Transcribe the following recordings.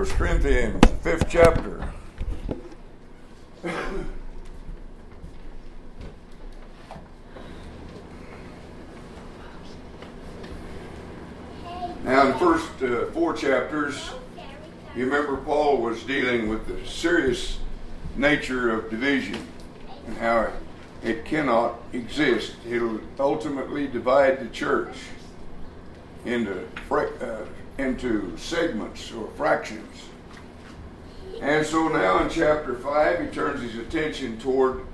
First Corinthians, fifth chapter. Now, in the first uh, four chapters, you remember Paul was dealing with the serious nature of division and how it cannot exist. It'll ultimately divide the church into uh, into segments or fractions. And so now in chapter 5, he turns his attention toward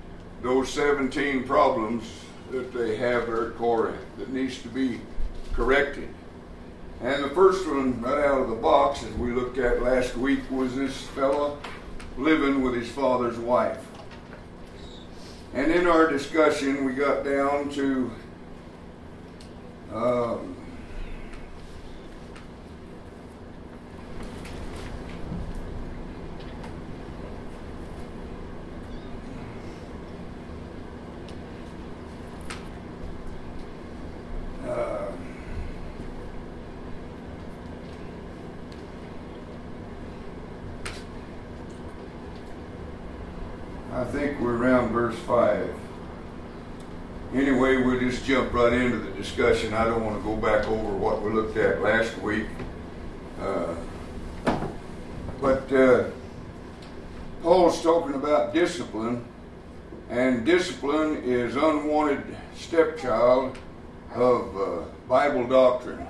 those 17 problems that they have there at Corinth that needs to be corrected. And the first one, right out of the box, as we looked at last week, was this fellow living with his father's wife. And in our discussion, we got down to um, verse 5. Anyway, we'll just jump right into the discussion. I don't want to go back over what we looked at last week. Uh, but uh, Paul's talking about discipline, and discipline is unwanted stepchild of uh, Bible doctrine.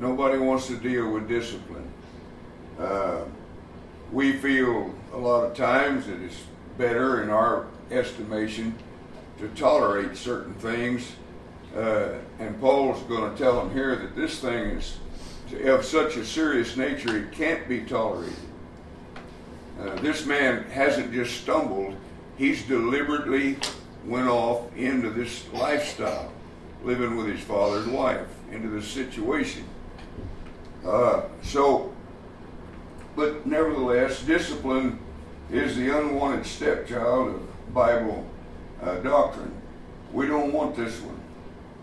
Nobody wants to deal with discipline. Uh, we feel a lot of times that it's better in our estimation to tolerate certain things. Uh, and Paul's going to tell them here that this thing is of such a serious nature it can't be tolerated. Uh, this man hasn't just stumbled, he's deliberately went off into this lifestyle, living with his father and wife, into this situation. Uh, so, but nevertheless, discipline is the unwanted stepchild of Bible uh, doctrine. We don't want this one.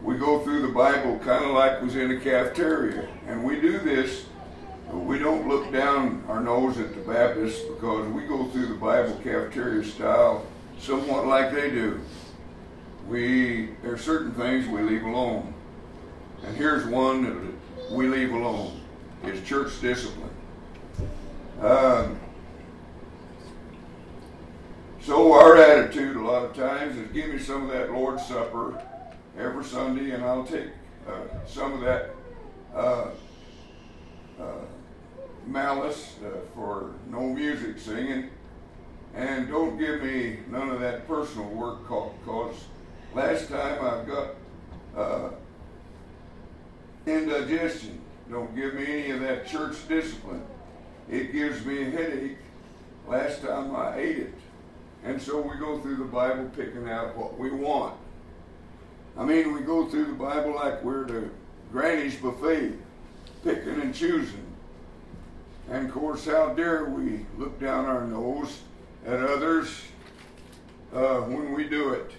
We go through the Bible kind of like was in a cafeteria, and we do this. We don't look down our nose at the Baptists because we go through the Bible cafeteria style somewhat like they do. We there are certain things we leave alone, and here's one that we leave alone: is church discipline. Uh, so our attitude a lot of times is give me some of that Lord's Supper every Sunday, and I'll take uh, some of that uh, uh, malice uh, for no music singing, and don't give me none of that personal work call, because last time I've got uh, indigestion. Don't give me any of that church discipline. It gives me a headache. Last time I ate it. And so we go through the Bible picking out what we want. I mean, we go through the Bible like we're the granny's buffet, picking and choosing. And of course, how dare we look down our nose at others uh, when we do it?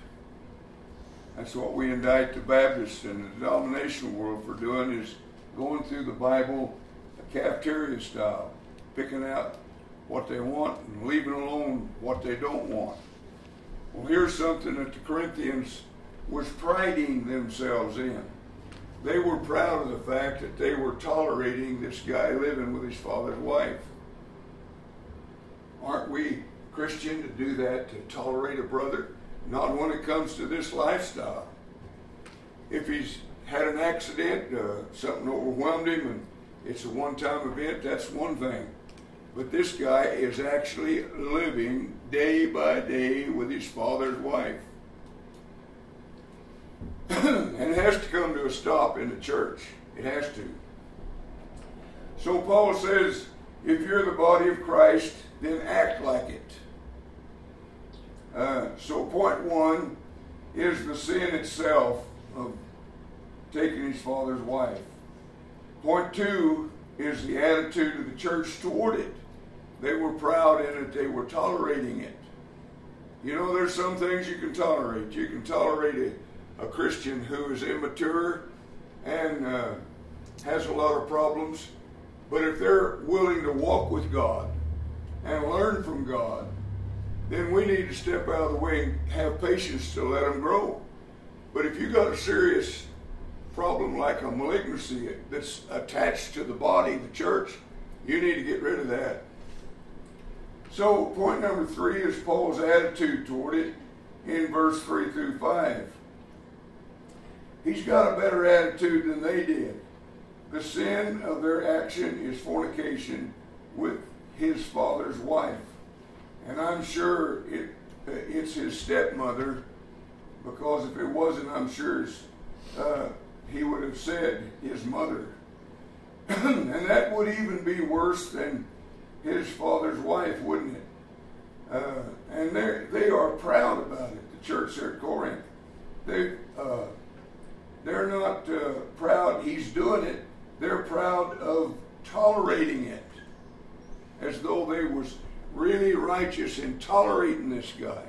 That's what we indict the Baptists and the denominational world for doing is going through the Bible a cafeteria style, picking out what they want and leaving alone what they don't want. Well, here's something that the Corinthians was priding themselves in. They were proud of the fact that they were tolerating this guy living with his father's wife. Aren't we Christian to do that, to tolerate a brother? Not when it comes to this lifestyle. If he's had an accident, uh, something overwhelmed him, and it's a one time event, that's one thing. But this guy is actually living day by day with his father's wife. and it has to come to a stop in the church. It has to. So Paul says, if you're the body of Christ, then act like it. Uh, so point one is the sin itself of taking his father's wife. Point two is the attitude of the church toward it. They were proud in it, they were tolerating it. You know, there's some things you can tolerate. You can tolerate a, a Christian who is immature and uh, has a lot of problems, But if they're willing to walk with God and learn from God, then we need to step out of the way and have patience to let them grow. But if you've got a serious problem like a malignancy that's attached to the body, of the church, you need to get rid of that. So, point number three is Paul's attitude toward it in verse 3 through 5. He's got a better attitude than they did. The sin of their action is fornication with his father's wife. And I'm sure it, it's his stepmother, because if it wasn't, I'm sure uh, he would have said his mother. and that would even be worse than his father's wife, wouldn't it? Uh, and they are proud about it. The church there at Corinth, they uh, they're not uh, proud he's doing it. They're proud of tolerating it, as though they was really righteous in tolerating this guy.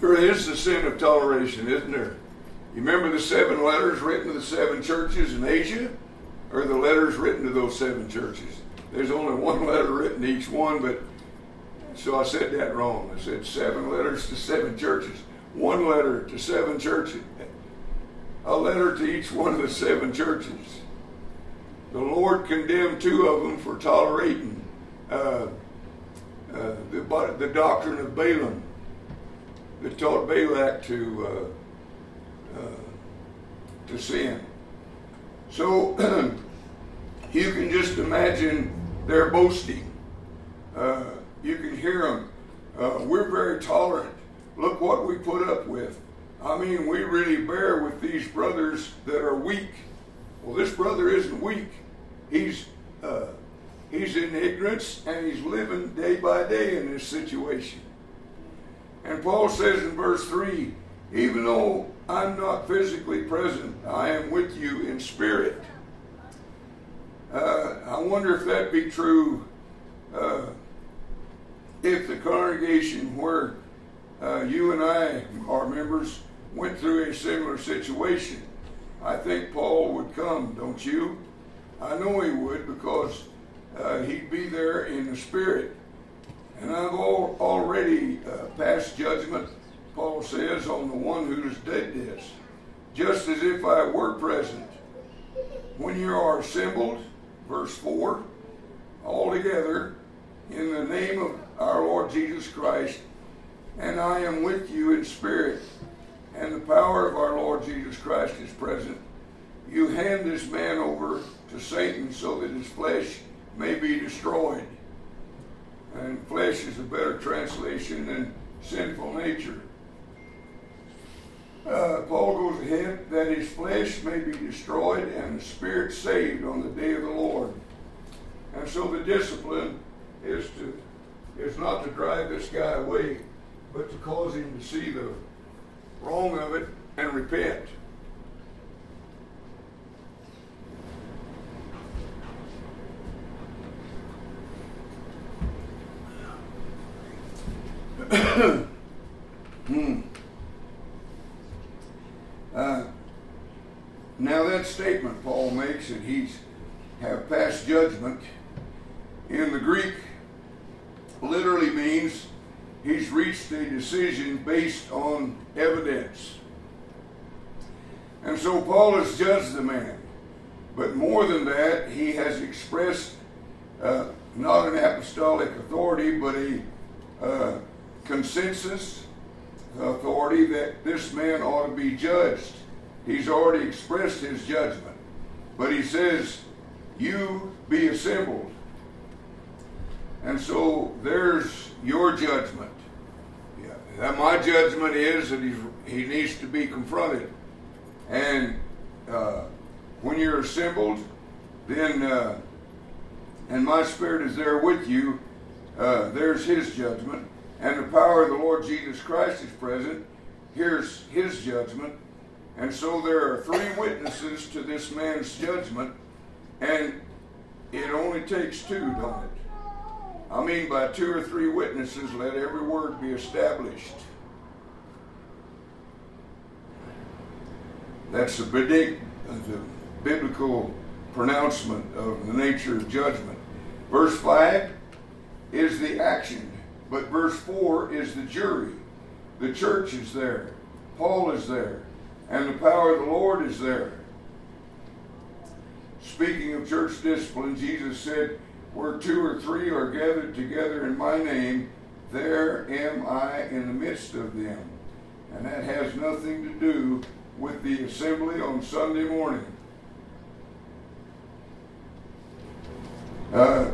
There is the sin of toleration, isn't there? You remember the seven letters written to the seven churches in Asia? Or the letters written to those seven churches? There's only one letter written to each one, but so I said that wrong. I said seven letters to seven churches. One letter to seven churches. A letter to each one of the seven churches. The Lord condemned two of them for tolerating uh, uh, the, the doctrine of Balaam that taught Balak to uh, uh to sin. So you can just imagine their boasting. Uh, you can hear them. Uh, we're very tolerant. Look what we put up with. I mean, we really bear with these brothers that are weak. Well, this brother isn't weak. He's uh, he's in ignorance and he's living day by day in this situation. And Paul says in verse three, even though I'm not physically present, I am with you in spirit. Uh, I wonder if that be true uh, if the congregation where uh, you and I are members went through a similar situation. I think Paul would come, don't you? I know he would because uh, he'd be there in the spirit. And I've all, already uh, passed judgment, Paul says, on the one who has did this, just as if I were present. When you are assembled, verse 4, all together in the name of our Lord Jesus Christ, and I am with you in spirit, and the power of our Lord Jesus Christ is present. You hand this man over to Satan so that his flesh may be destroyed. And flesh is a better translation than sinful nature. Uh, Paul goes ahead that his flesh may be destroyed and the spirit saved on the day of the Lord. And so the discipline is to is not to drive this guy away, but to cause him to see the wrong of it and repent. hmm. Uh, now that statement Paul makes that he's have passed judgment in the Greek literally means he's reached a decision based on evidence. And so Paul has judged the man. But more than that, he has expressed uh, not an apostolic authority, but a uh, consensus authority that this man ought to be judged. He's already expressed his judgment. But he says, You be assembled. And so there's your judgment. Yeah. my judgment is that he's, he needs to be confronted. And uh, when you're assembled, then, uh, and my spirit is there with you, uh, there's his judgment and the power of the Lord Jesus Christ is present, here's his judgment. And so there are three witnesses to this man's judgment, and it only takes two, don't it? I mean, by two or three witnesses, let every word be established. That's the biblical pronouncement of the nature of judgment. Verse 5 is the action, but verse 4 is the jury. The church is there, Paul is there, and the power of the Lord is there. Speaking of church discipline, Jesus said, Where two or three are gathered together in my name, there am I in the midst of them. And that has nothing to do with the assembly on Sunday morning. Uh,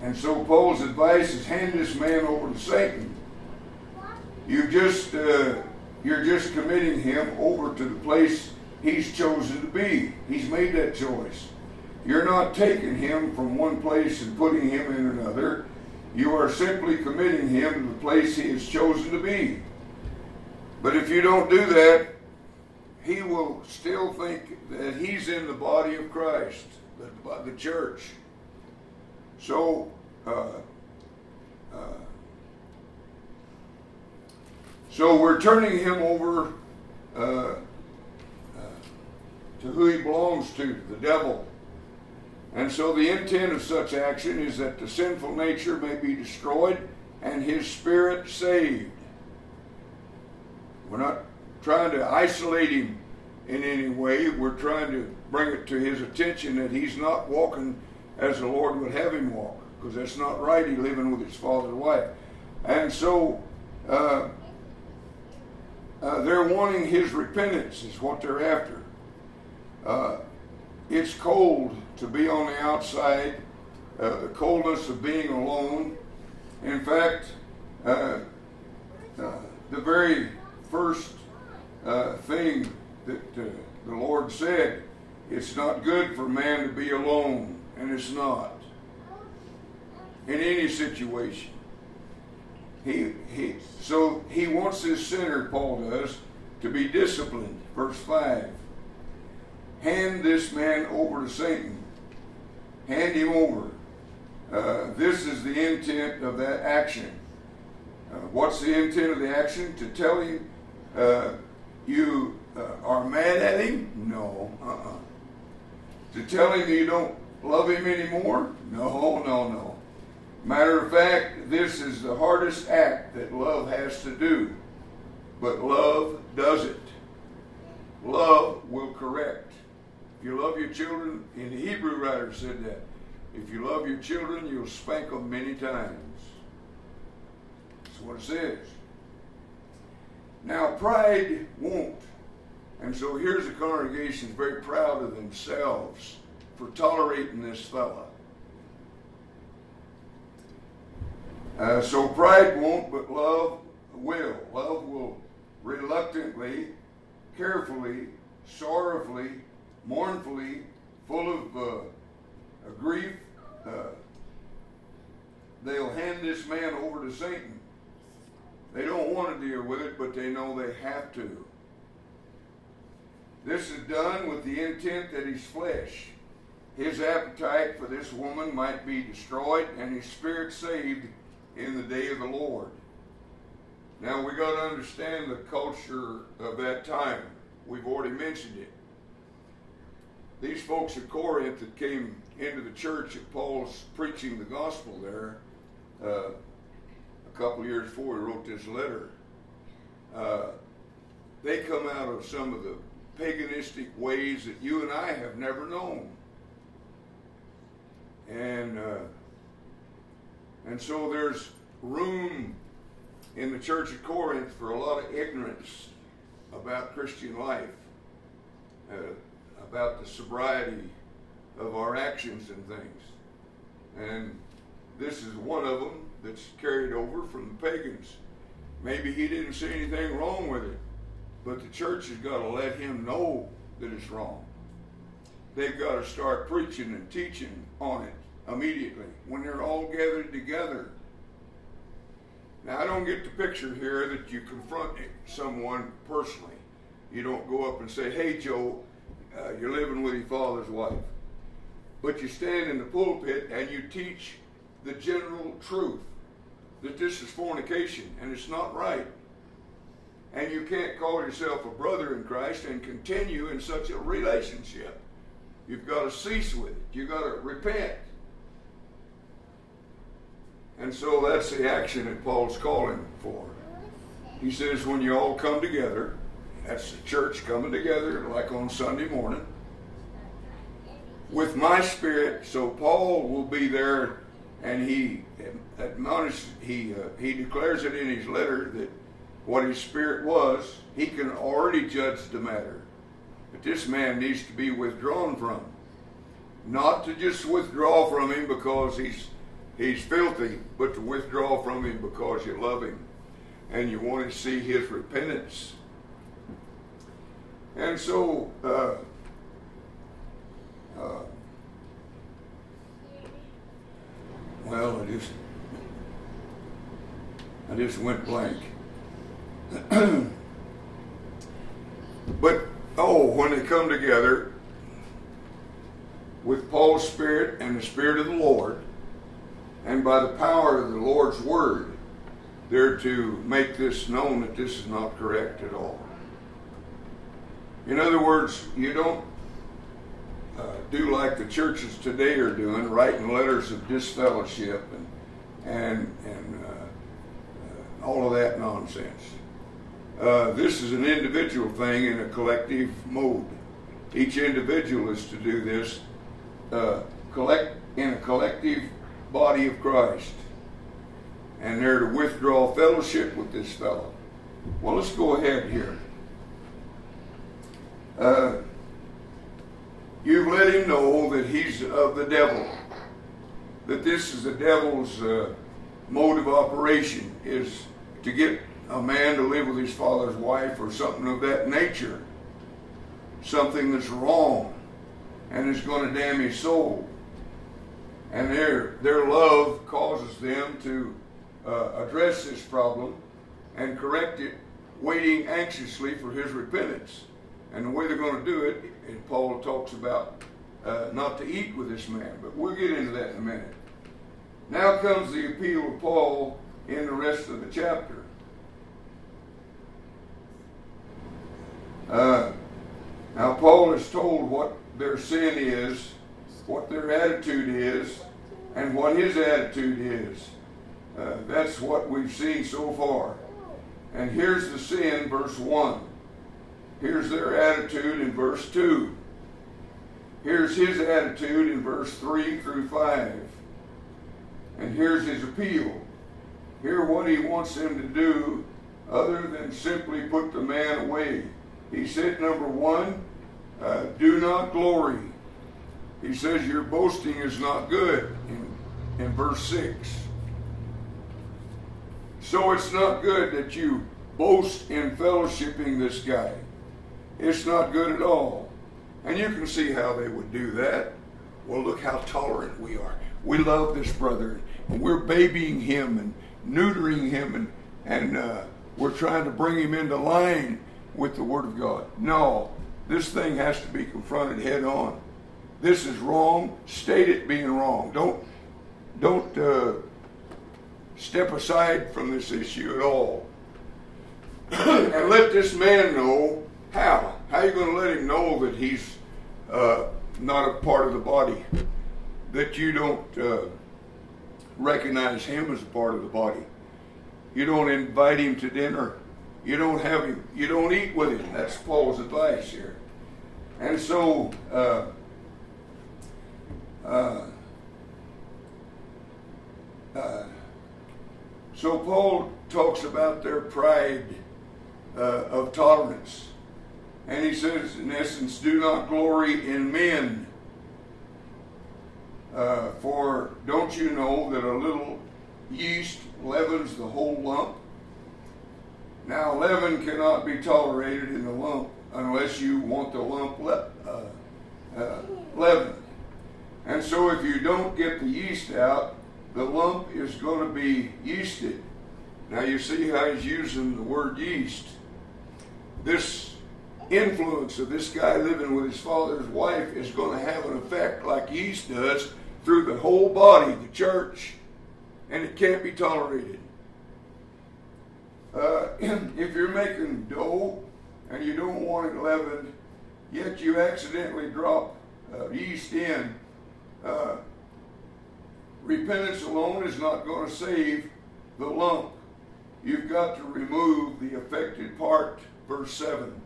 and so Paul's advice is hand this man over to Satan. You just uh, you're just committing him over to the place he's chosen to be. He's made that choice. You're not taking him from one place and putting him in another. You are simply committing him to the place he has chosen to be. But if you don't do that, he will still think that he's in the body of Christ, the, the church. So, uh, uh, so we're turning him over uh, uh, to who he belongs to, the devil. And so the intent of such action is that the sinful nature may be destroyed and his spirit saved. We're not trying to isolate him in any way. We're trying to bring it to his attention that he's not walking as the Lord would have him walk, because that's not right. He's living with his father's wife. And so uh, uh, they're wanting his repentance, is what they're after. Uh, it's cold to be on the outside, uh, the coldness of being alone. In fact, uh, uh, the very first uh, thing that uh, the Lord said, it's not good for man to be alone, and it's not. In any situation. He, he, so he wants this sinner, Paul does, to be disciplined. Verse 5. Hand this man over to Satan. Hand him over. Uh, this is the intent of that action. Uh, what's the intent of the action? To tell him uh, you uh, are mad at him? No. Uh-uh. To tell him you don't love him anymore? No, no, no. Matter of fact, this is the hardest act that love has to do. But love does it. Love will correct. If you love your children, and the Hebrew writer said that, if you love your children, you'll spank them many times. That's what it says. Now, pride won't. And so here's the congregation very proud of themselves for tolerating this fella. Uh, so pride won't, but love will. Love will reluctantly, carefully, sorrowfully, mournfully, full of uh, grief, uh, they'll hand this man over to Satan. They don't want to deal with it, but they know they have to. This is done with the intent that his flesh, his appetite for this woman might be destroyed and his spirit saved in the day of the Lord. Now we got to understand the culture of that time. We've already mentioned it. These folks at Corinth that came into the church at Paul's preaching the gospel there, uh, a couple years before he wrote this letter, uh, they come out of some of the paganistic ways that you and I have never known. And uh, and so there's room in the church of Corinth for a lot of ignorance about Christian life, uh, about the sobriety of our actions and things. And this is one of them that's carried over from the pagans. Maybe he didn't see anything wrong with it, but the church has got to let him know that it's wrong. They've got to start preaching and teaching on it immediately when they're all gathered together. Now, I don't get the picture here that you confront someone personally. You don't go up and say, hey, Joe, uh, you're living with your father's wife. But you stand in the pulpit and you teach the general truth that this is fornication and it's not right. And you can't call yourself a brother in Christ and continue in such a relationship. You've got to cease with it. You've got to repent. And so that's the action that Paul's calling for. He says, when you all come together, that's the church coming together, like on Sunday morning, with my spirit. So Paul will be there, and he admonishes, he uh, he declares it in his letter that what his spirit was, he can already judge the matter. But this man needs to be withdrawn from. Not to just withdraw from him because he's he's filthy, but to withdraw from him because you love him and you want to see his repentance. And so, uh, uh, well, I just, I just went blank. but oh, when they come together with Paul's spirit and the spirit of the Lord, and by the power of the Lord's word, they're to make this known that this is not correct at all. In other words, you don't uh, do like the churches today are doing, writing letters of disfellowship and and and uh, uh, all of that nonsense. Uh, this is an individual thing in a collective mode. Each individual is to do this uh, collect in a collective body of Christ and they're to withdraw fellowship with this fellow. Well, let's go ahead here. Uh, you've let him know that he's of the devil, that this is the devil's uh, mode of operation, is to get a man to live with his father's wife or something of that nature, something that's wrong and is going to damn his soul. And their, their love causes them to uh, address this problem and correct it, waiting anxiously for his repentance. And the way they're going to do it, and Paul talks about uh, not to eat with this man, but we'll get into that in a minute. Now comes the appeal of Paul in the rest of the chapter. Uh, now, Paul is told what their sin is, what their attitude is, and what his attitude is. Uh, that's what we've seen so far. And here's the sin, verse 1. Here's their attitude in verse 2. Here's his attitude in verse 3 through 5. And here's his appeal. Hear what he wants them to do other than simply put the man away. He said, number one, uh, do not glory. He says your boasting is not good in, in verse 6. So it's not good that you boast in fellowshipping this guy. It's not good at all. And you can see how they would do that. Well, look how tolerant we are. We love this brother, and we're babying him and neutering him, and, and uh, we're trying to bring him into line with the Word of God. No, this thing has to be confronted head on. This is wrong. State it being wrong. Don't don't uh, step aside from this issue at all. and let this man know you going to let him know that he's uh, not a part of the body? That you don't uh, recognize him as a part of the body. You don't invite him to dinner. You don't have him. You don't eat with him. That's Paul's advice here. And so, uh, uh, uh so Paul talks about their pride uh, of tolerance. And he says, in essence, do not glory in men. Uh, for don't you know that a little yeast leavens the whole lump? Now, leaven cannot be tolerated in the lump unless you want the lump le- uh, uh, leavened. And so, if you don't get the yeast out, the lump is going to be yeasted. Now you see how he's using the word yeast. This influence of this guy living with his father's wife is going to have an effect like yeast does through the whole body, the church, and it can't be tolerated. uh, if you're making dough and you don't want it leavened, yet you accidentally drop uh, yeast in, uh, repentance alone is not going to save the lump. You've got to remove the affected part, verse 7.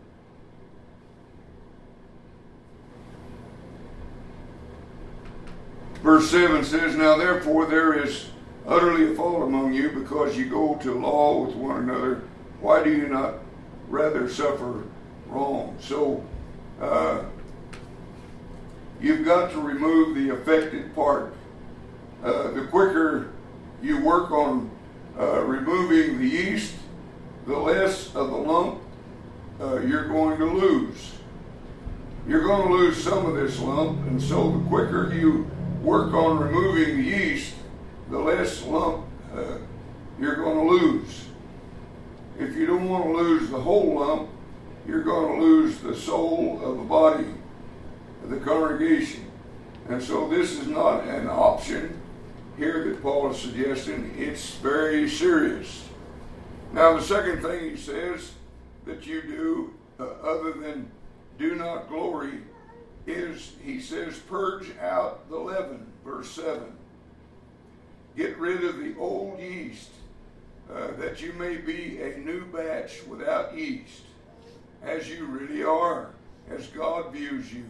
Verse 7 says, Now therefore there is utterly a fault among you because you go to law with one another. Why do you not rather suffer wrong? So uh, you've got to remove the affected part. Uh, the quicker you work on uh, removing the yeast, the less of the lump uh, you're going to lose. You're going to lose some of this lump, and so the quicker you work on removing the yeast, the less lump uh, you're going to lose. If you don't want to lose the whole lump, you're going to lose the soul of the body of the congregation. And so this is not an option here that Paul is suggesting. It's very serious. Now, the second thing he says that you do, uh, other than do not glory, is he says, purge out the leaven, verse 7. Get rid of the old yeast, uh, that you may be a new batch without yeast, as you really are, as God views you.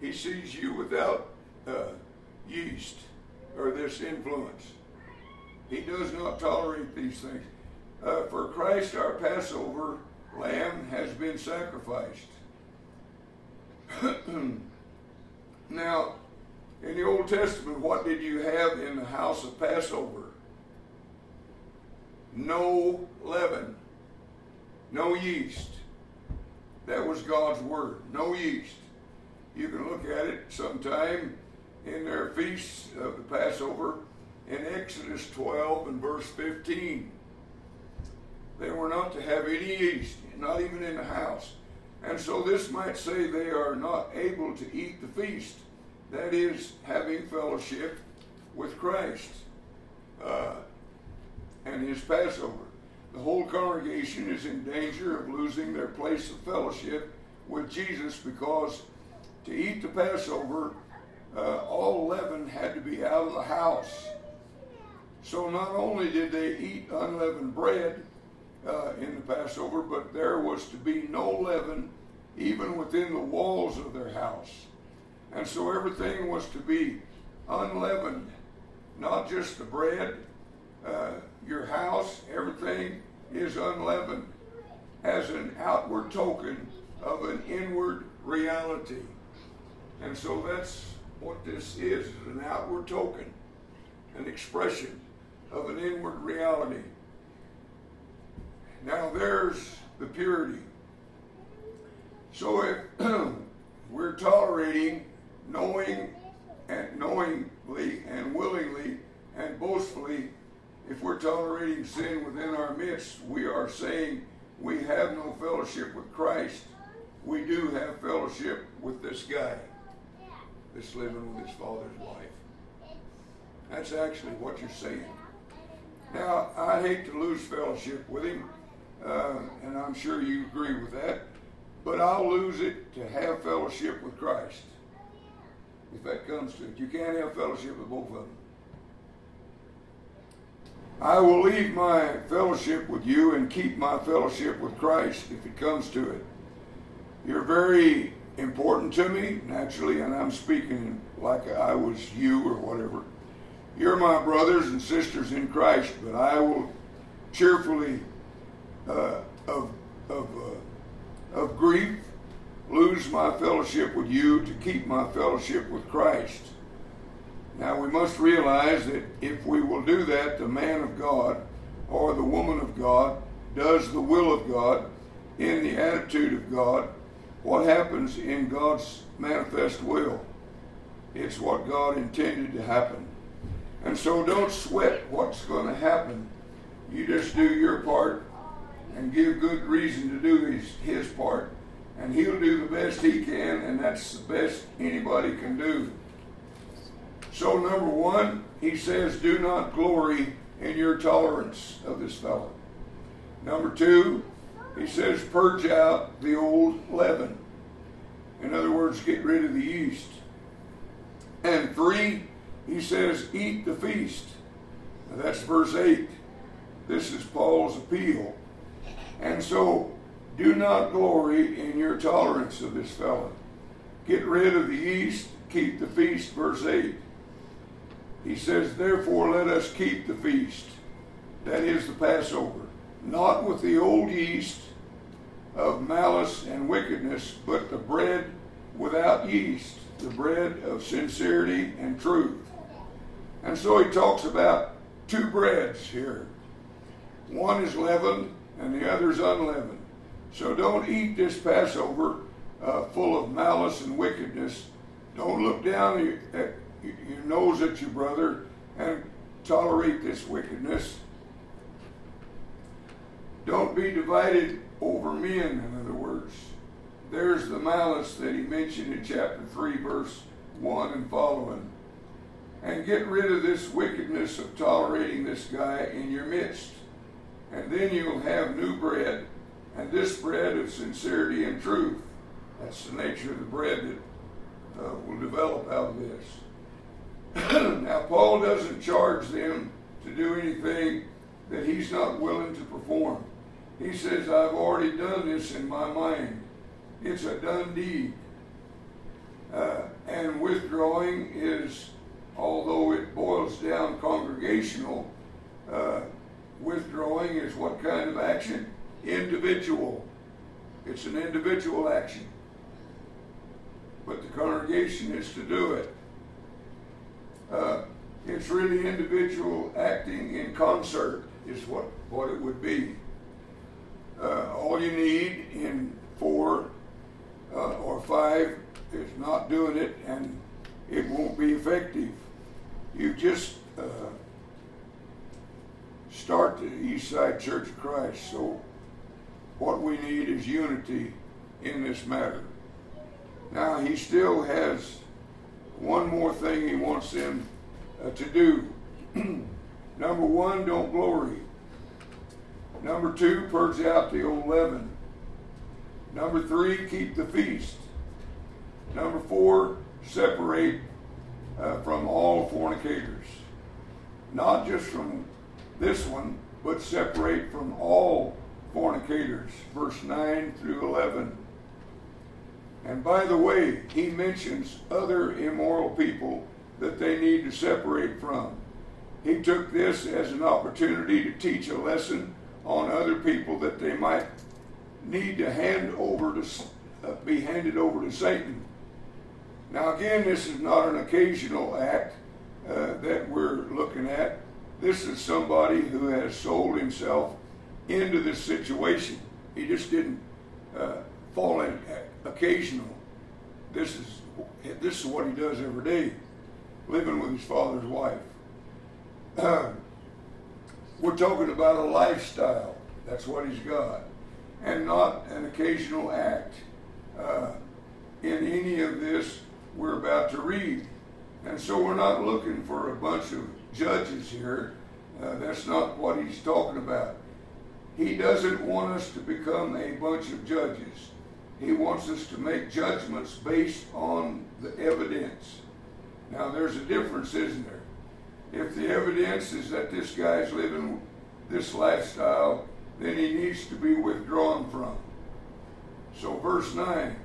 He sees you without uh, yeast or this influence. He does not tolerate these things. Uh, for Christ, our Passover lamb, has been sacrificed. now, in the Old Testament, what did you have in the house of Passover? No leaven, no yeast. That was God's word. No yeast. You can look at it sometime in their feasts of the Passover in Exodus 12 and verse 15. They were not to have any yeast, not even in the house. And so this might say they are not able to eat the feast. That is, having fellowship with Christ uh, and his Passover. The whole congregation is in danger of losing their place of fellowship with Jesus because to eat the Passover, uh, all leaven had to be out of the house. So not only did they eat unleavened bread uh, in the Passover, but there was to be no leaven even within the walls of their house. And so everything was to be unleavened, not just the bread, uh, your house, everything is unleavened as an outward token of an inward reality. And so that's what this is, an outward token, an expression of an inward reality. Now there's the purity. So if we're tolerating knowing and knowingly and willingly and boastfully, if we're tolerating sin within our midst, we are saying we have no fellowship with Christ. We do have fellowship with this guy that's living with his father's wife. That's actually what you're saying. Now, I hate to lose fellowship with him, uh, and I'm sure you agree with that, but I'll lose it to have fellowship with Christ if that comes to it. You can't have fellowship with both of them. I will leave my fellowship with you and keep my fellowship with Christ if it comes to it. You're very important to me, naturally, and I'm speaking like I was you or whatever. You're my brothers and sisters in Christ, but I will cheerfully, uh, of, of, uh, of grief, lose my fellowship with you to keep my fellowship with Christ. Now we must realize that if we will do that, the man of God or the woman of God does the will of God in the attitude of God. What happens in God's manifest will? It's what God intended to happen. And so don't sweat what's going to happen. You just do your part and give good reason to do his, his part and he'll do the best he can, and that's the best anybody can do. So, number one, he says, do not glory in your tolerance of this fellow. Number two, he says, purge out the old leaven. In other words, get rid of the yeast. And three, he says, eat the feast. Now that's verse 8. This is Paul's appeal. And so, do not glory in your tolerance of this fellow. Get rid of the yeast, keep the feast, verse 8. He says, Therefore, let us keep the feast, that is the Passover, not with the old yeast of malice and wickedness, but the bread without yeast, the bread of sincerity and truth. And so he talks about two breads here. One is leavened and the other is unleavened. So don't eat this Passover uh, full of malice and wickedness. Don't look down at your nose at your brother and tolerate this wickedness. Don't be divided over men, in other words. There's the malice that he mentioned in chapter 3, verse 1 and following. And get rid of this wickedness of tolerating this guy in your midst. And then you'll have new bread, and this bread of sincerity and truth. That's the nature of the bread that uh, will develop out of this. now, Paul doesn't charge them to do anything that he's not willing to perform. He says, I've already done this in my mind. It's a done deed. Uh, and withdrawing is, although it boils down congregational, uh, withdrawing is what kind of action? Individual. It's an individual action but the congregation is to do it. Uh, it's really individual acting in concert is what, what it would be. Uh, all you need in four uh, or five is not doing it and it won't be effective. You just uh, start the East Side Church of Christ. So what we need is unity in this matter. Now, he still has one more thing he wants them uh, to do. Number one, don't glory. Number two, purge out the old leaven. Number three, keep the feast. Number four, separate uh, from all fornicators. Not just from this one, but separate from all fornicators. Verse 9 through 11. And by the way, he mentions other immoral people that they need to separate from. He took this as an opportunity to teach a lesson on other people that they might need to hand over to uh, be handed over to Satan. Now, again, this is not an occasional act uh, that we're looking at. This is somebody who has sold himself into this situation. He just didn't uh, fall in occasional. This is this is what he does every day, living with his father's wife. Uh, we're talking about a lifestyle. That's what he's got, and not an occasional act. Uh, in any of this we're about to read, and so we're not looking for a bunch of judges here. Uh, that's not what he's talking about. He doesn't want us to become a bunch of judges. He wants us to make judgments based on the evidence. Now, there's a difference, isn't there? If the evidence is that this guy's living this lifestyle, then he needs to be withdrawn from. So, verse 9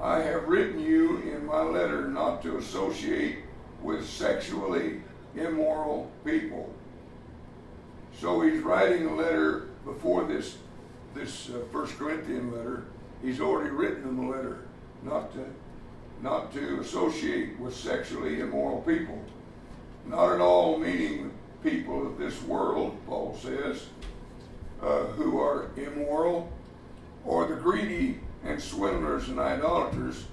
I have written you in my letter not to associate with sexually immoral people. So he's writing a letter before this this uh, First Corinthian letter he's already written them a letter not to not to associate with sexually immoral people. Not at all meaning people of this world, Paul says, uh, who are immoral, or the greedy and swindlers and idolaters.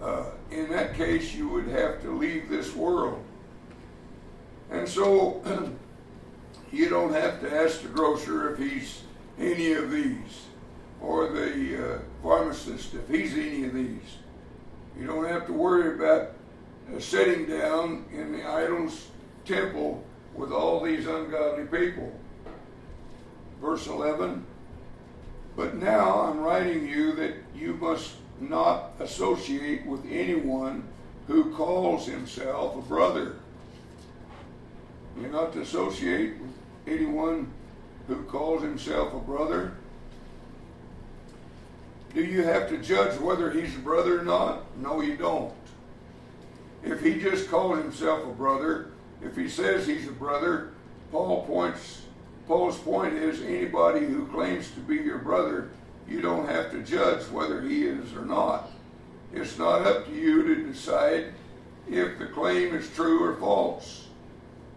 Uh, in that case, you would have to leave this world. And so, you don't have to ask the grocer if he's any of these or the uh, pharmacist if he's any of these. You don't have to worry about uh, sitting down in the idol's temple with all these ungodly people. verse 11. But now I'm writing you that you must not associate with anyone who calls himself a brother. You're not to associate with anyone who calls himself a brother. Do you have to judge whether he's a brother or not? No, you don't. If he just calls himself a brother, if he says he's a brother, Paul points Paul's point is anybody who claims to be your brother, you don't have to judge whether he is or not. It's not up to you to decide if the claim is true or false.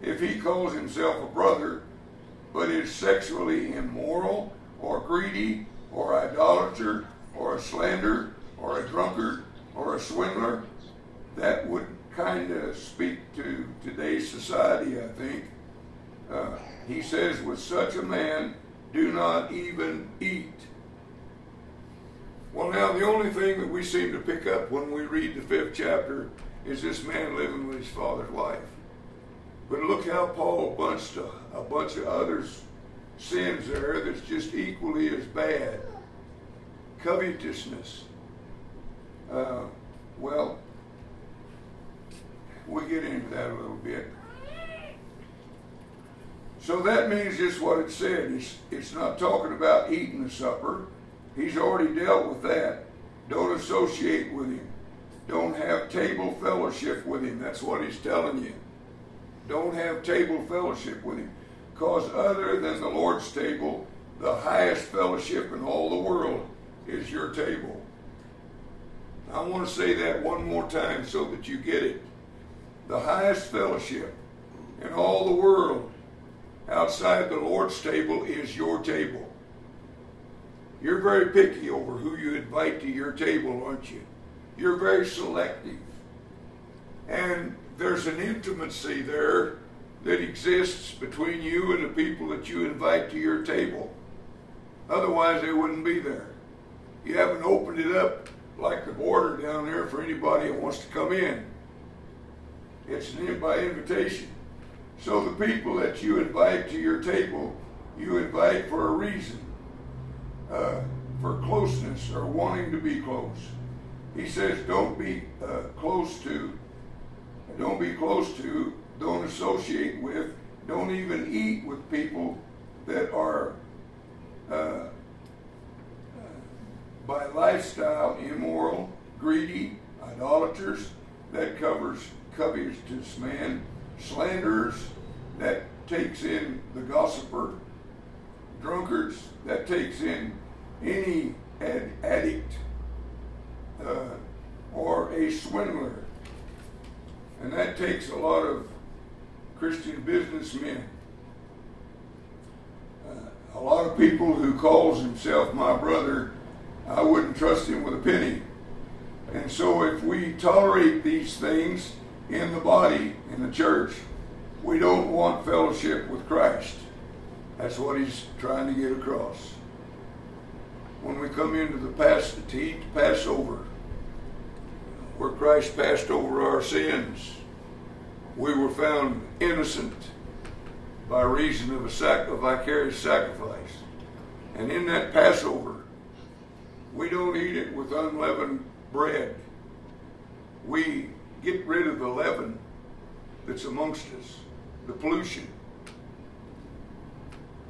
If he calls himself a brother, but is sexually immoral or greedy or idolater or a slanderer or a drunkard or a swindler, that would kind of speak to today's society, I think. Uh, he says, with such a man, do not even eat. Well, now, the only thing that we seem to pick up when we read the fifth chapter is this man living with his father's wife. But look how Paul bunched a, a bunch of others sins there that's just equally as bad. Covetousness. Uh, well, we'll get into that a little bit. So that means just what it said. It's, it's not talking about eating the supper. He's already dealt with that. Don't associate with him. Don't have table fellowship with him. That's what he's telling you. Don't have table fellowship with him. Because other than the Lord's table, the highest fellowship in all the world is your table. I want to say that one more time so that you get it. The highest fellowship in all the world outside the Lord's table is your table. You're very picky over who you invite to your table, aren't you? You're very selective. And there's an intimacy there that exists between you and the people that you invite to your table. Otherwise, they wouldn't be there. You haven't opened it up like the border down there for anybody that wants to come in. It's an by invitation. So the people that you invite to your table, you invite for a reason, uh, for closeness or wanting to be close. He says, don't be uh, close to, don't be close to, don't associate with, don't even eat with people that are uh, by lifestyle immoral, greedy, idolaters. That covers covetous man slanderers, that takes in the gossiper, drunkards, that takes in any ad- addict uh, or a swindler. And that takes a lot of Christian businessmen. Uh, a lot of people who calls himself my brother, I wouldn't trust him with a penny. And so if we tolerate these things, in the body, in the church, we don't want fellowship with Christ. That's what he's trying to get across. When we come into the past to eat Passover, where Christ passed over our sins, we were found innocent by reason of a, sac- a vicarious sacrifice. And in that Passover, we don't eat it with unleavened bread. We get rid of the leaven that's amongst us, the pollution.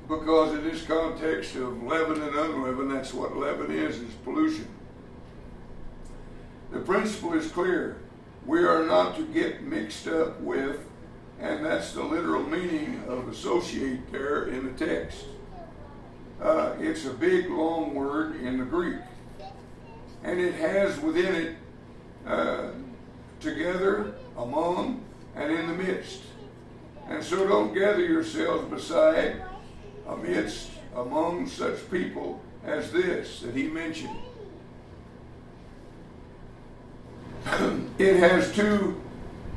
Because in this context of leaven and unleavened, that's what leaven is, is pollution. The principle is clear. We are not to get mixed up with, and that's the literal meaning of associate there in the text. Uh, it's a big, long word in the Greek. And it has within it uh, together, among, and in the midst. And so don't gather yourselves beside, amidst, among such people as this that he mentioned. It has two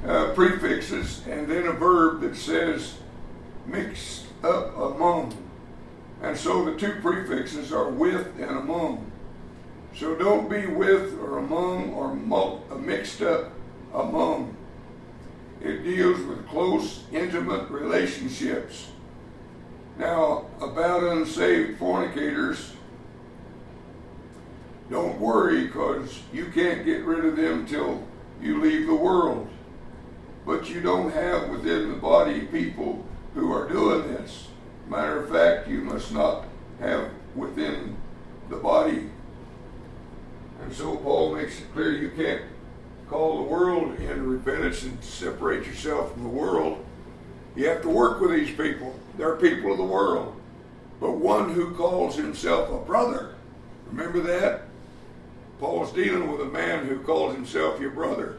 uh, prefixes and then a verb that says mixed up among. And so the two prefixes are with and among. So don't be with or among or mixed up among. It deals with close, intimate relationships. Now, about unsaved fornicators, don't worry because you can't get rid of them till you leave the world. But you don't have within the body people who are doing this. Matter of fact, you must not have within the body. And so Paul makes it clear you can't call the world into repentance and separate yourself from the world. You have to work with these people. They're people of the world. But one who calls himself a brother, remember that? Paul's dealing with a man who calls himself your brother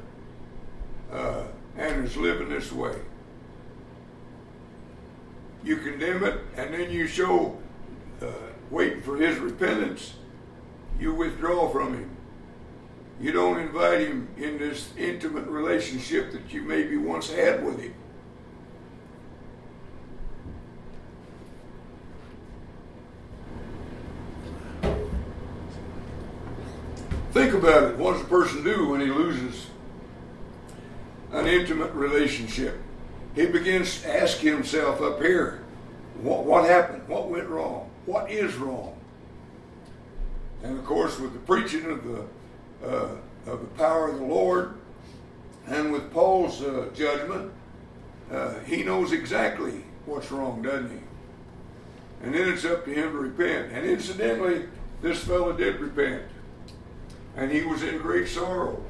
uh, and is living this way. You condemn it, and then you show, uh, waiting for his repentance, you withdraw from him. You don't invite him in this intimate relationship that you maybe once had with him. Think about it. What does a person do when he loses an intimate relationship? He begins to ask himself up here, what, what happened? What went wrong? What is wrong? And of course, with the preaching of the uh, of the power of the Lord, and with Paul's uh, judgment, uh, he knows exactly what's wrong, doesn't he? And then it's up to him to repent. And incidentally, this fellow did repent. And he was in great sorrow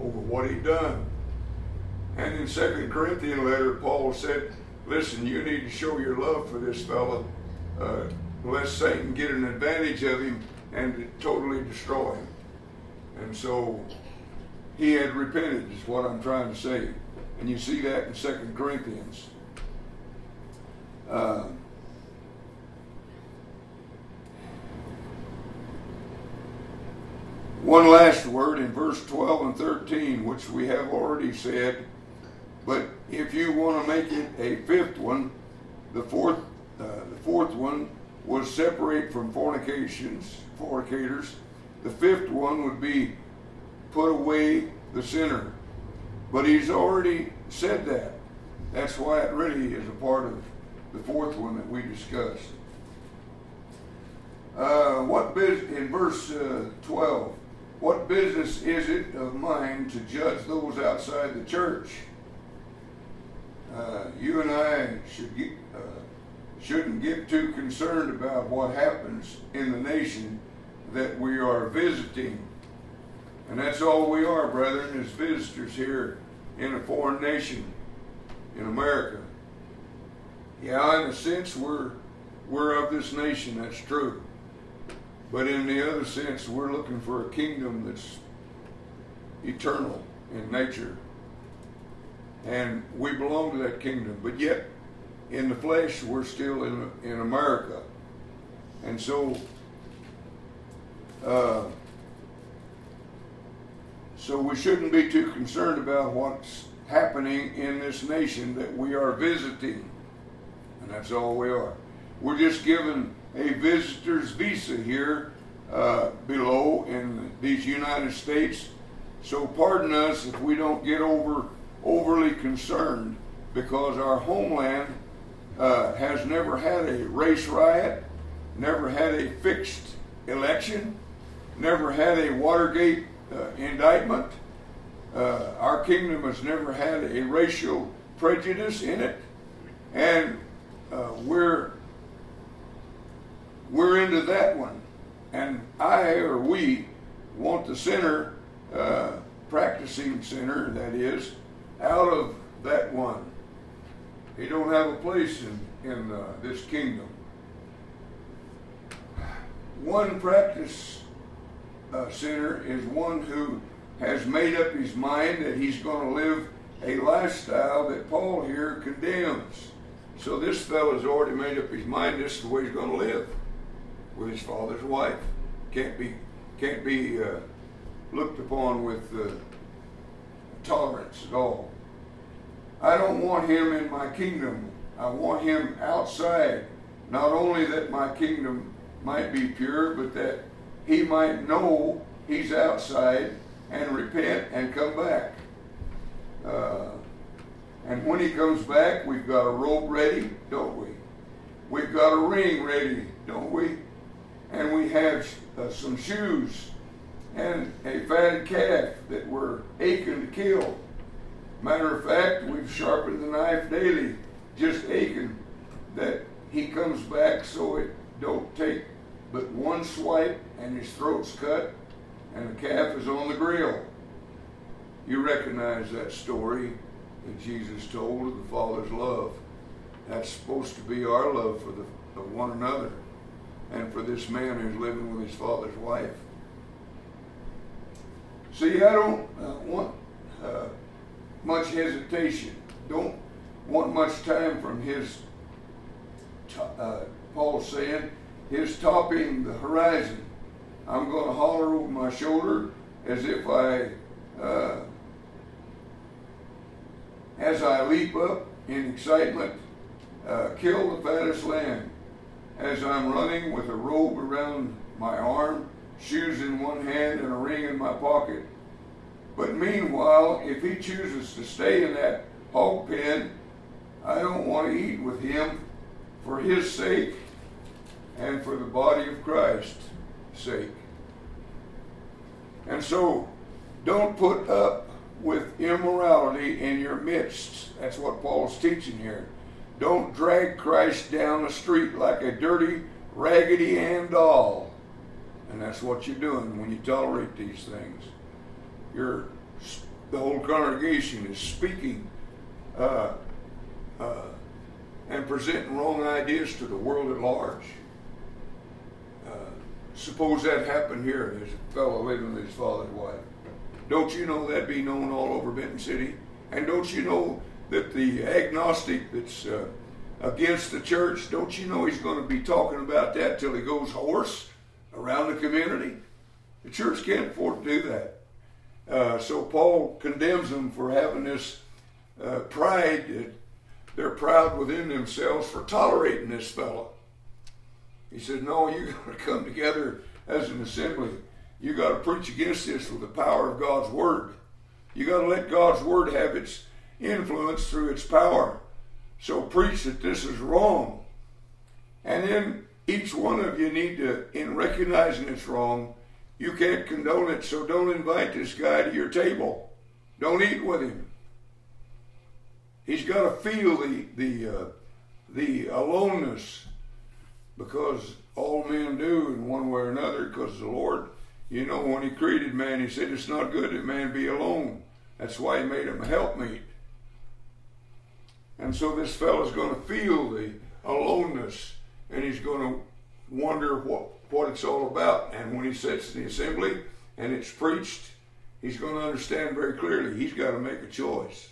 over what he'd done. And in Second Corinthian letter, Paul said, listen, you need to show your love for this fellow, uh, lest Satan get an advantage of him and totally destroy him. And so he had repented, is what I'm trying to say. And you see that in Second Corinthians. Uh, One last word in verse 12 and 13, which we have already said, but if you want to make it a fifth one, the fourth, uh, the fourth one was separate from fornications, fornicators. The fifth one would be put away the sinner. But he's already said that. That's why it really is a part of the fourth one that we discussed. Uh, what in verse uh, 12? What business is it of mine to judge those outside the church? Uh, you and I should get, uh, shouldn't get too concerned about what happens in the nation that we are visiting. And that's all we are, brethren, is visitors here in a foreign nation, in America. Yeah, in a sense, we're, we're of this nation, that's true. But in the other sense, we're looking for a kingdom that's eternal in nature. And we belong to that kingdom. But yet, in the flesh, we're still in, in America. And so, uh, so we shouldn't be too concerned about what's happening in this nation that we are visiting. And that's all we are. We're just given a visitor's visa here uh, below in these United States. So pardon us if we don't get over overly concerned because our homeland uh, has never had a race riot, never had a fixed election, never had a Watergate uh, indictment. Uh, our kingdom has never had a racial prejudice in it, and uh, we're we're into that one. And I or we want the sinner, uh, practicing sinner, that is, out of that one. He don't have a place in, in uh, this kingdom. One practice uh, sinner is one who has made up his mind that he's going to live a lifestyle that Paul here condemns. So this fellow's already made up his mind this is the way he's going to live with his father's wife. Can't be can't be uh, looked upon with uh, tolerance at all. I don't want him in my kingdom. I want him outside. Not only that my kingdom might be pure, but that he might know he's outside and repent and come back. Uh, and when he comes back, we've got a robe ready, don't we? we've got a ring ready, don't we? And we have uh, some shoes and a fatted calf that we're aching to kill. Matter of fact, we've sharpened the knife daily, just aching that he comes back so it don't take but one swipe and his throat's cut and the calf is on the grill. You recognize that story that Jesus told of the Father's love. That's supposed to be our love for the, of one another and for this man who's living with his father's wife. See, I don't uh, want uh, much hesitation. Don't want much time from his, uh, Paul saying, his topping the horizon. I'm going to holler over my shoulder as if I, uh, as I leap up in excitement, uh, kill the fattest lamb. As I'm running with a robe around my arm, shoes in one hand, and a ring in my pocket. But meanwhile, if he chooses to stay in that hog pen, I don't want to eat with him for his sake and for the body of Christ's sake. And so, don't put up with immorality in your midst. That's what Paul's teaching here. Don't drag Christ down the street like a dirty, raggedy Ann doll. And that's what you're doing when you tolerate these things. You're, the whole congregation is speaking uh, uh, and presenting wrong ideas to the world at large. Uh, suppose that happened here. There's a fellow living with his father's wife. Don't you know that'd be known all over Benton City? And don't you know that the agnostic that's uh, against the church, don't you know he's going to be talking about that till he goes hoarse around the community? The church can't afford to do that. Uh, so Paul condemns them for having this uh, pride. That they're proud within themselves for tolerating this fellow. He said, No, you got to come together as an assembly. You got to preach against this with the power of God's word. You got to let God's word have its influence through its power. So preach that this is wrong. And then each one of you need to, in recognizing it's wrong, you can't condone it, so don't invite this guy to your table. Don't eat with him. He's got to feel the the uh, the aloneness because all men do in one way or another. Because the Lord, you know, when He created man, He said it's not good that man be alone. That's why He made him a helpmeet. And so this fellow's going to feel the aloneness, and he's going to wonder what what it's all about. And when he sits in the assembly and it's preached, he's going to understand very clearly. He's got to make a choice.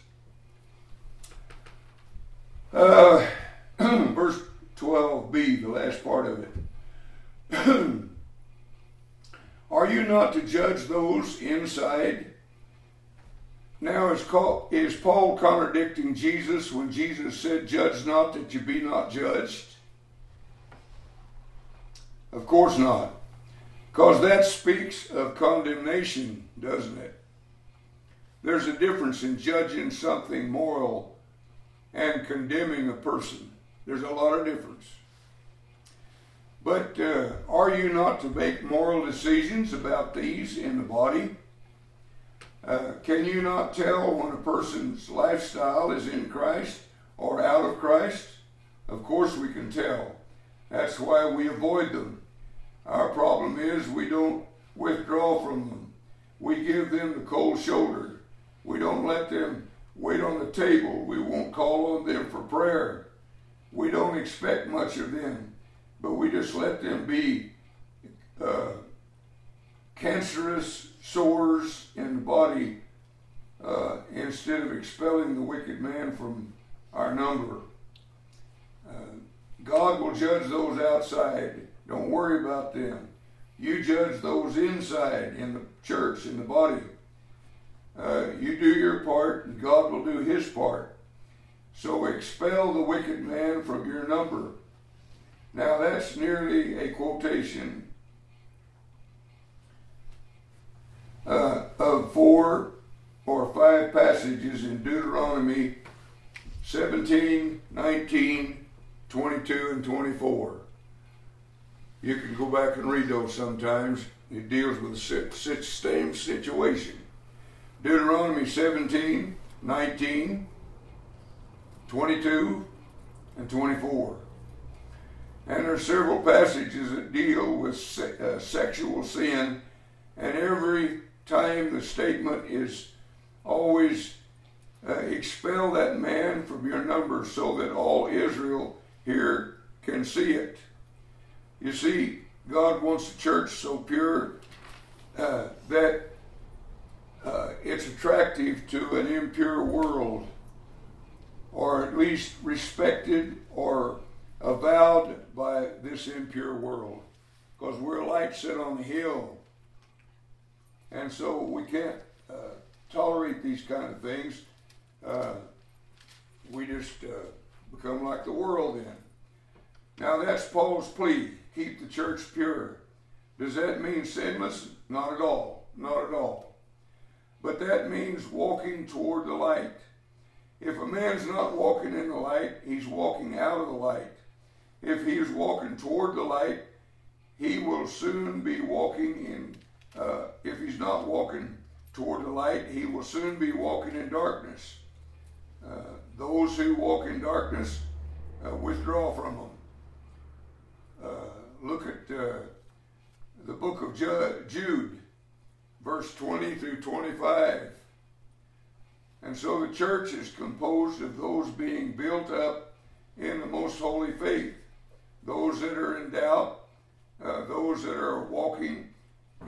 Uh, verse 12b, the last part of it. Are you not to judge those inside? Now, is, is Paul contradicting Jesus when Jesus said, Judge not that you be not judged? Of course not. Because that speaks of condemnation, doesn't it? There's a difference in judging something moral and condemning a person. There's a lot of difference. But uh, are you not to make moral decisions about these in the body? Uh, can you not tell when a person's lifestyle is in Christ or out of Christ? Of course we can tell. That's why we avoid them. Our problem is we don't withdraw from them. We give them the cold shoulder. We don't let them wait on the table. We won't call on them for prayer. We don't expect much of them, but we just let them be uh, cancerous sores in the body uh, instead of expelling the wicked man from our number. Uh, God will judge those outside don't worry about them. You judge those inside in the church, in the body. Uh, you do your part, and God will do his part. So expel the wicked man from your number. Now that's nearly a quotation uh, of four or five passages in Deuteronomy 17, 19, 22 and 24. You can go back and read those sometimes. It deals with the same situation. Deuteronomy 17, 19, 22, and 24. And there are several passages that deal with se- uh, sexual sin, and every time the statement is always uh, expel that man from your number so that all Israel here can see it. You see, God wants the church so pure uh, that uh, it's attractive to an impure world, or at least respected or avowed by this impure world, because we're a light set on the hill, and so we can't uh, tolerate these kind of things. Uh, we just uh, become like the world then. Now that's Paul's plea keep the church pure. Does that mean sinless? Not at all. Not at all. But that means walking toward the light. If a man's not walking in the light, he's walking out of the light. If he is walking toward the light, he will soon be walking in, uh, if he's not walking toward the light, he will soon be walking in darkness. Uh, those who walk in darkness uh, withdraw from them. Uh, look at uh, the book of Jude, verse 20 through 25. And so the church is composed of those being built up in the most holy faith, those that are in doubt, uh, those that are walking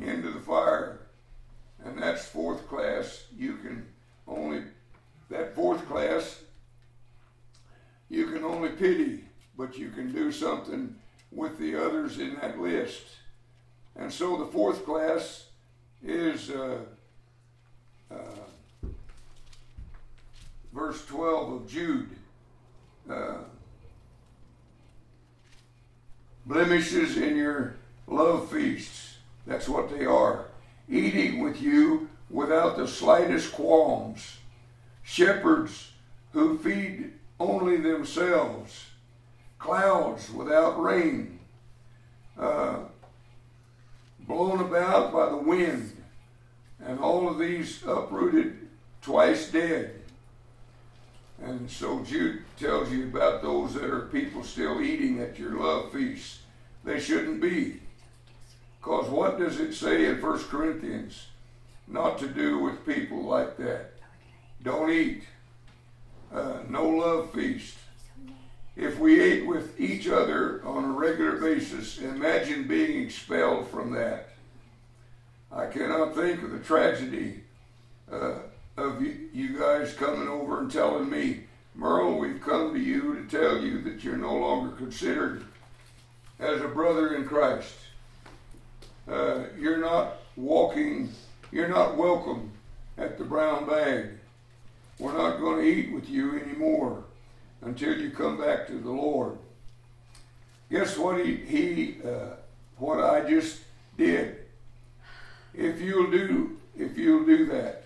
into the fire. And that's fourth class. You can only, that fourth class, you can only pity, but you can do something with the others in that list. And so the fourth class is uh, uh, verse 12 of Jude. Uh, blemishes in your love feasts. That's what they are. Eating with you without the slightest qualms. Shepherds who feed only themselves clouds without rain, uh, blown about by the wind, and all of these uprooted, twice dead. And so Jude tells you about those that are people still eating at your love feasts. They shouldn't be. Because what does it say in 1 Corinthians? Not to do with people like that. Don't eat. Uh, no love feast. If we ate with each other on a regular basis, imagine being expelled from that. I cannot think of the tragedy uh, of you, you guys coming over and telling me, Merle, we've come to you to tell you that you're no longer considered as a brother in Christ. Uh, you're not walking, you're not welcome at the brown bag. We're not going to eat with you anymore until you come back to the Lord. Guess what he, he uh, what I just did? If you'll do if you'll do that,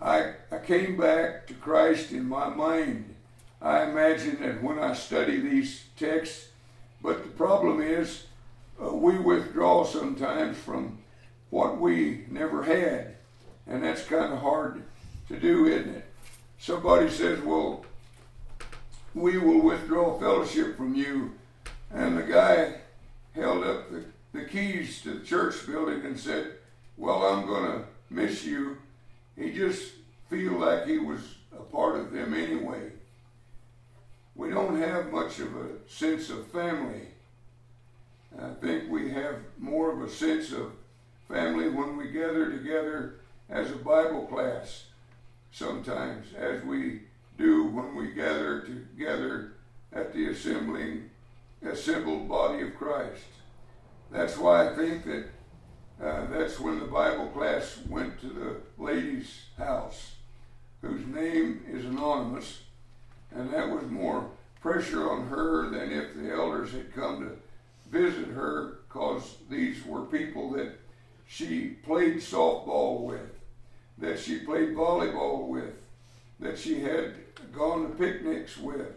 I I came back to Christ in my mind. I imagine that when I study these texts, but the problem is uh, we withdraw sometimes from what we never had, and that's kind of hard to do, isn't it? Somebody says, "Well, we will withdraw fellowship from you. And the guy held up the, the keys to the church building and said, Well, I'm going to miss you. He just feel like he was a part of them anyway. We don't have much of a sense of family. I think we have more of a sense of family when we gather together as a Bible class sometimes, as we do when we gather together at the assembling, assembled body of Christ. That's why I think that uh, that's when the Bible class went to the lady's house, whose name is anonymous, and that was more pressure on her than if the elders had come to visit her, because these were people that she played softball with, that she played volleyball with, that she had gone to picnics with,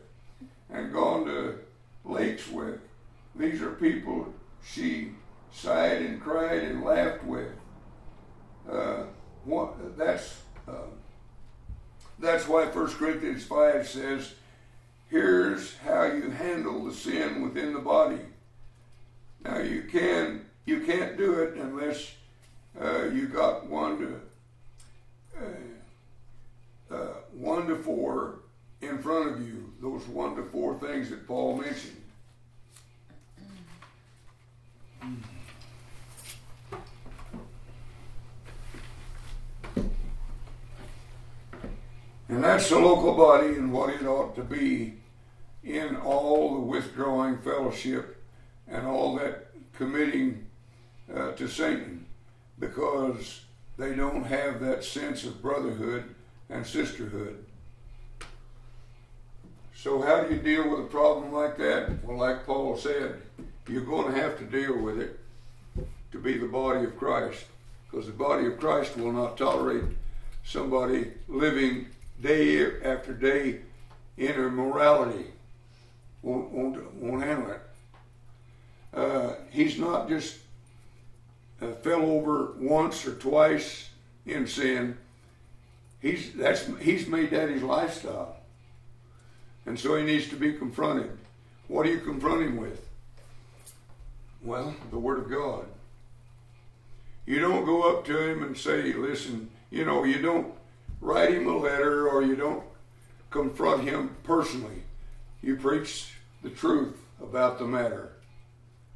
and gone to lakes with. These are people she sighed and cried and laughed with. Uh, what, that's uh, that's why 1 Corinthians 5 says, here's how you handle the sin within the body. Now you can you can't do it unless uh, you got one to uh, uh, one to four in front of you. Those one to four things that Paul mentioned. And that's the local body and what it ought to be in all the withdrawing fellowship and all that committing uh, to Satan because they don't have that sense of brotherhood and sisterhood. So, how do you deal with a problem like that? Well, like Paul said, you're going to have to deal with it to be the body of Christ because the body of Christ will not tolerate somebody living day after day in immorality. Won't, won't, won't handle it. Uh, he's not just uh, fell over once or twice in sin. He's that's he's made that his lifestyle, and so he needs to be confronted. What do you confront him with? Well, the Word of God. You don't go up to him and say, "Listen," you know, you don't write him a letter or you don't confront him personally. You preach the truth about the matter,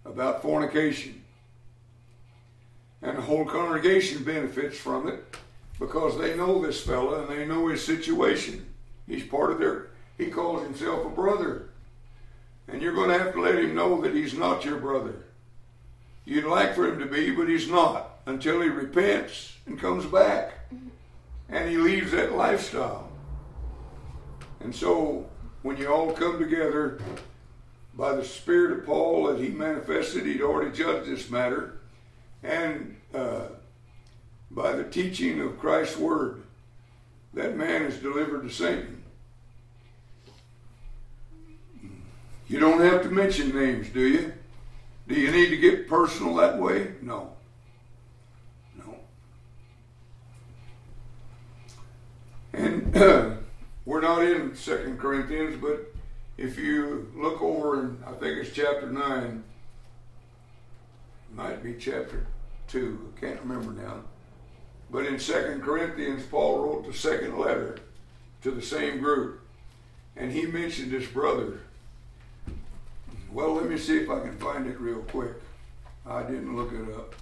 about fornication. And the whole congregation benefits from it because they know this fella and they know his situation. He's part of their, he calls himself a brother. And you're going to have to let him know that he's not your brother. You'd like for him to be, but he's not until he repents and comes back and he leaves that lifestyle. And so when you all come together by the Spirit of Paul that he manifested, he'd already judged this matter, and uh, by the teaching of Christ's Word, that man is delivered to Satan. You don't have to mention names, do you? Do you need to get personal that way? No. No. And we're not in Second Corinthians, but if you look over in, I think it's chapter 9, might be chapter 2, I can't remember now. But in Second Corinthians, Paul wrote the second letter to the same group, and he mentioned his brother. Well, let me see if I can find it real quick. I didn't look it up.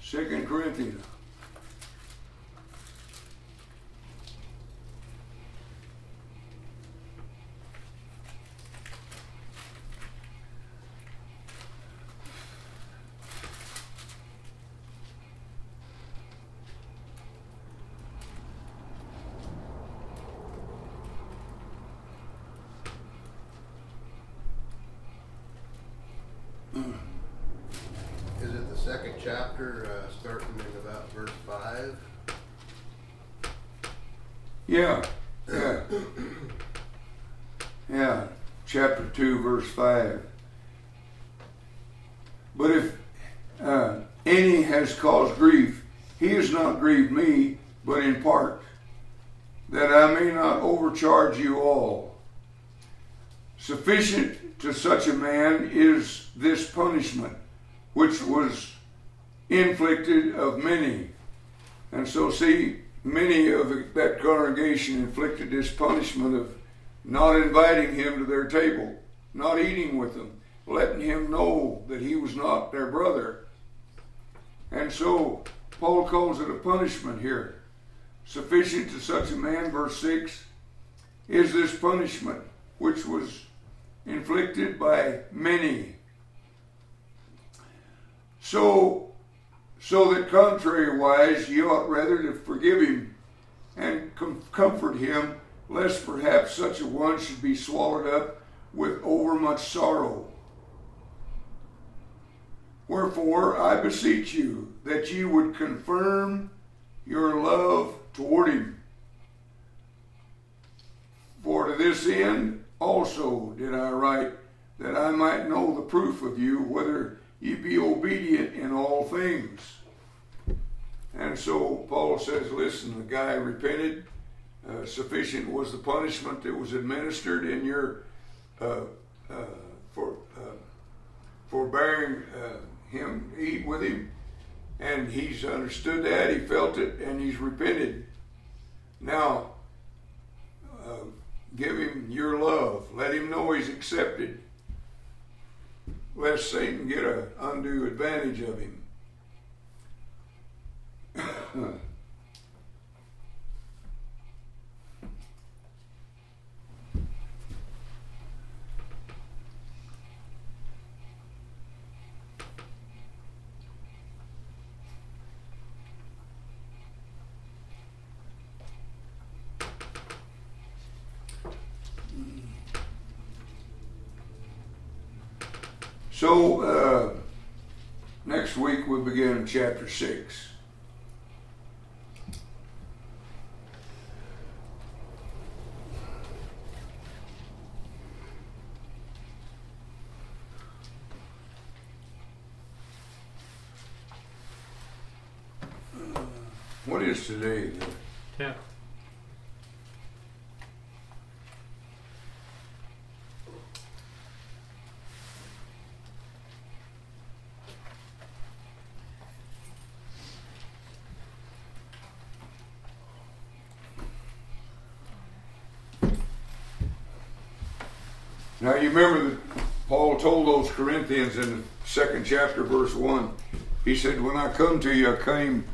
Second Corinthians. Yeah. Yeah. Yeah. Chapter 2, verse 5. But if uh, any has caused grief, he has not grieved me, but in part, that I may not overcharge you all. Sufficient to such a man is this punishment, which was inflicted of many. And so, see, many of that congregation inflicted this punishment of not inviting him to their table, not eating with them, letting him know that he was not their brother. And so Paul calls it a punishment here. Sufficient to such a man, verse 6, is this punishment which was inflicted by many. So so that contrariwise ye ought rather to forgive him and com- comfort him, lest perhaps such a one should be swallowed up with overmuch sorrow. Wherefore I beseech you that ye would confirm your love toward him. For to this end also did I write, that I might know the proof of you, whether ye be obedient in all things. And so Paul says, listen, the guy repented. Uh, sufficient was the punishment that was administered in your uh, uh, for uh, forbearing uh, him eat with him, and he's understood that. He felt it, and he's repented. Now, uh, give him your love. Let him know he's accepted. Lest Satan get an undue advantage of him. So, uh, next week we'll begin in chapter 6. What is today? Yeah. Now you remember that Paul told those Corinthians in the second chapter, verse 1, he said, When I come to you, I came,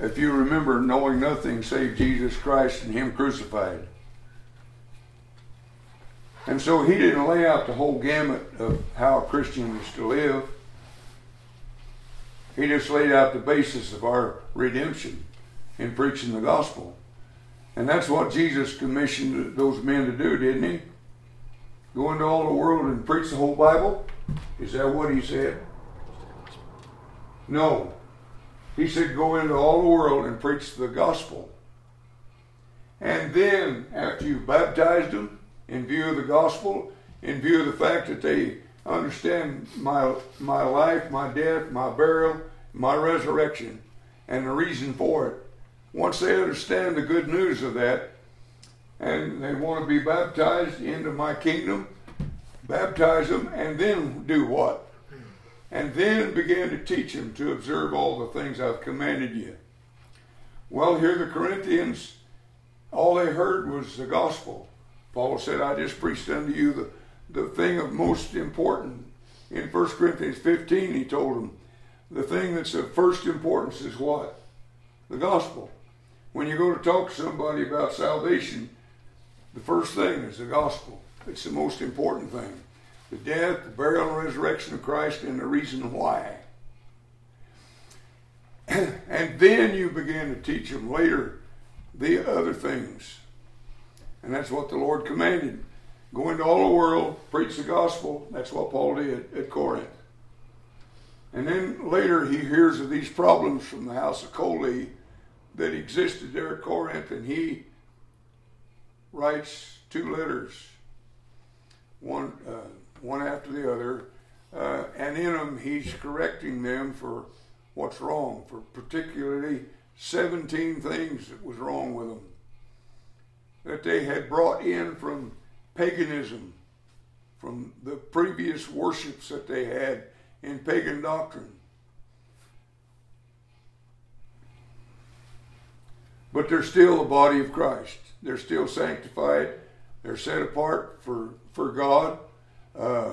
if you remember, knowing nothing save Jesus Christ and Him crucified. And so he didn't lay out the whole gamut of how a Christian is to live. He just laid out the basis of our redemption in preaching the gospel. And that's what Jesus commissioned those men to do, didn't he? Go into all the world and preach the whole Bible? Is that what he said? No. He said, go into all the world and preach the gospel. And then, after you've baptized them, in view of the gospel, in view of the fact that they understand my, my life, my death, my burial, my resurrection, and the reason for it, once they understand the good news of that, and they want to be baptized into my kingdom, baptize them, and then do what? And then began to teach them to observe all the things I've commanded you. Well, here the Corinthians, all they heard was the gospel. Paul said, I just preached unto you the, the thing of most important. In 1 Corinthians 15, he told them, the thing that's of first importance is what? The gospel. When you go to talk to somebody about salvation, the first thing is the gospel. It's the most important thing. The death, the burial, and resurrection of Christ, and the reason why. and then you begin to teach them later the other things. And that's what the Lord commanded. Go into all the world, preach the gospel. That's what Paul did at Corinth. And then later he hears of these problems from the house of Chloe that existed there at Corinth, and he writes two letters, one uh, one after the other, uh, and in them he's correcting them for what's wrong, for particularly 17 things that was wrong with them that they had brought in from paganism, from the previous worships that they had in pagan doctrine. But they're still the body of Christ. They're still sanctified. They're set apart for, for God uh,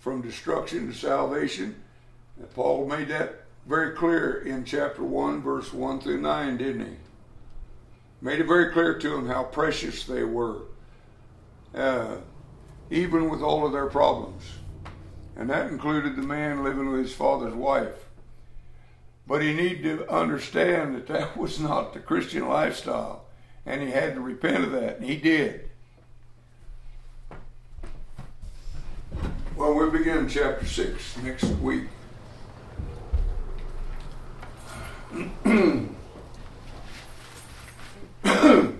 from destruction to salvation. And Paul made that very clear in chapter 1, verse 1 through 9, didn't he? Made it very clear to them how precious they were, uh, even with all of their problems. And that included the man living with his father's wife. But he needed to understand that that was not the Christian lifestyle. And he had to repent of that, and he did. Well, we'll begin chapter 6 next week.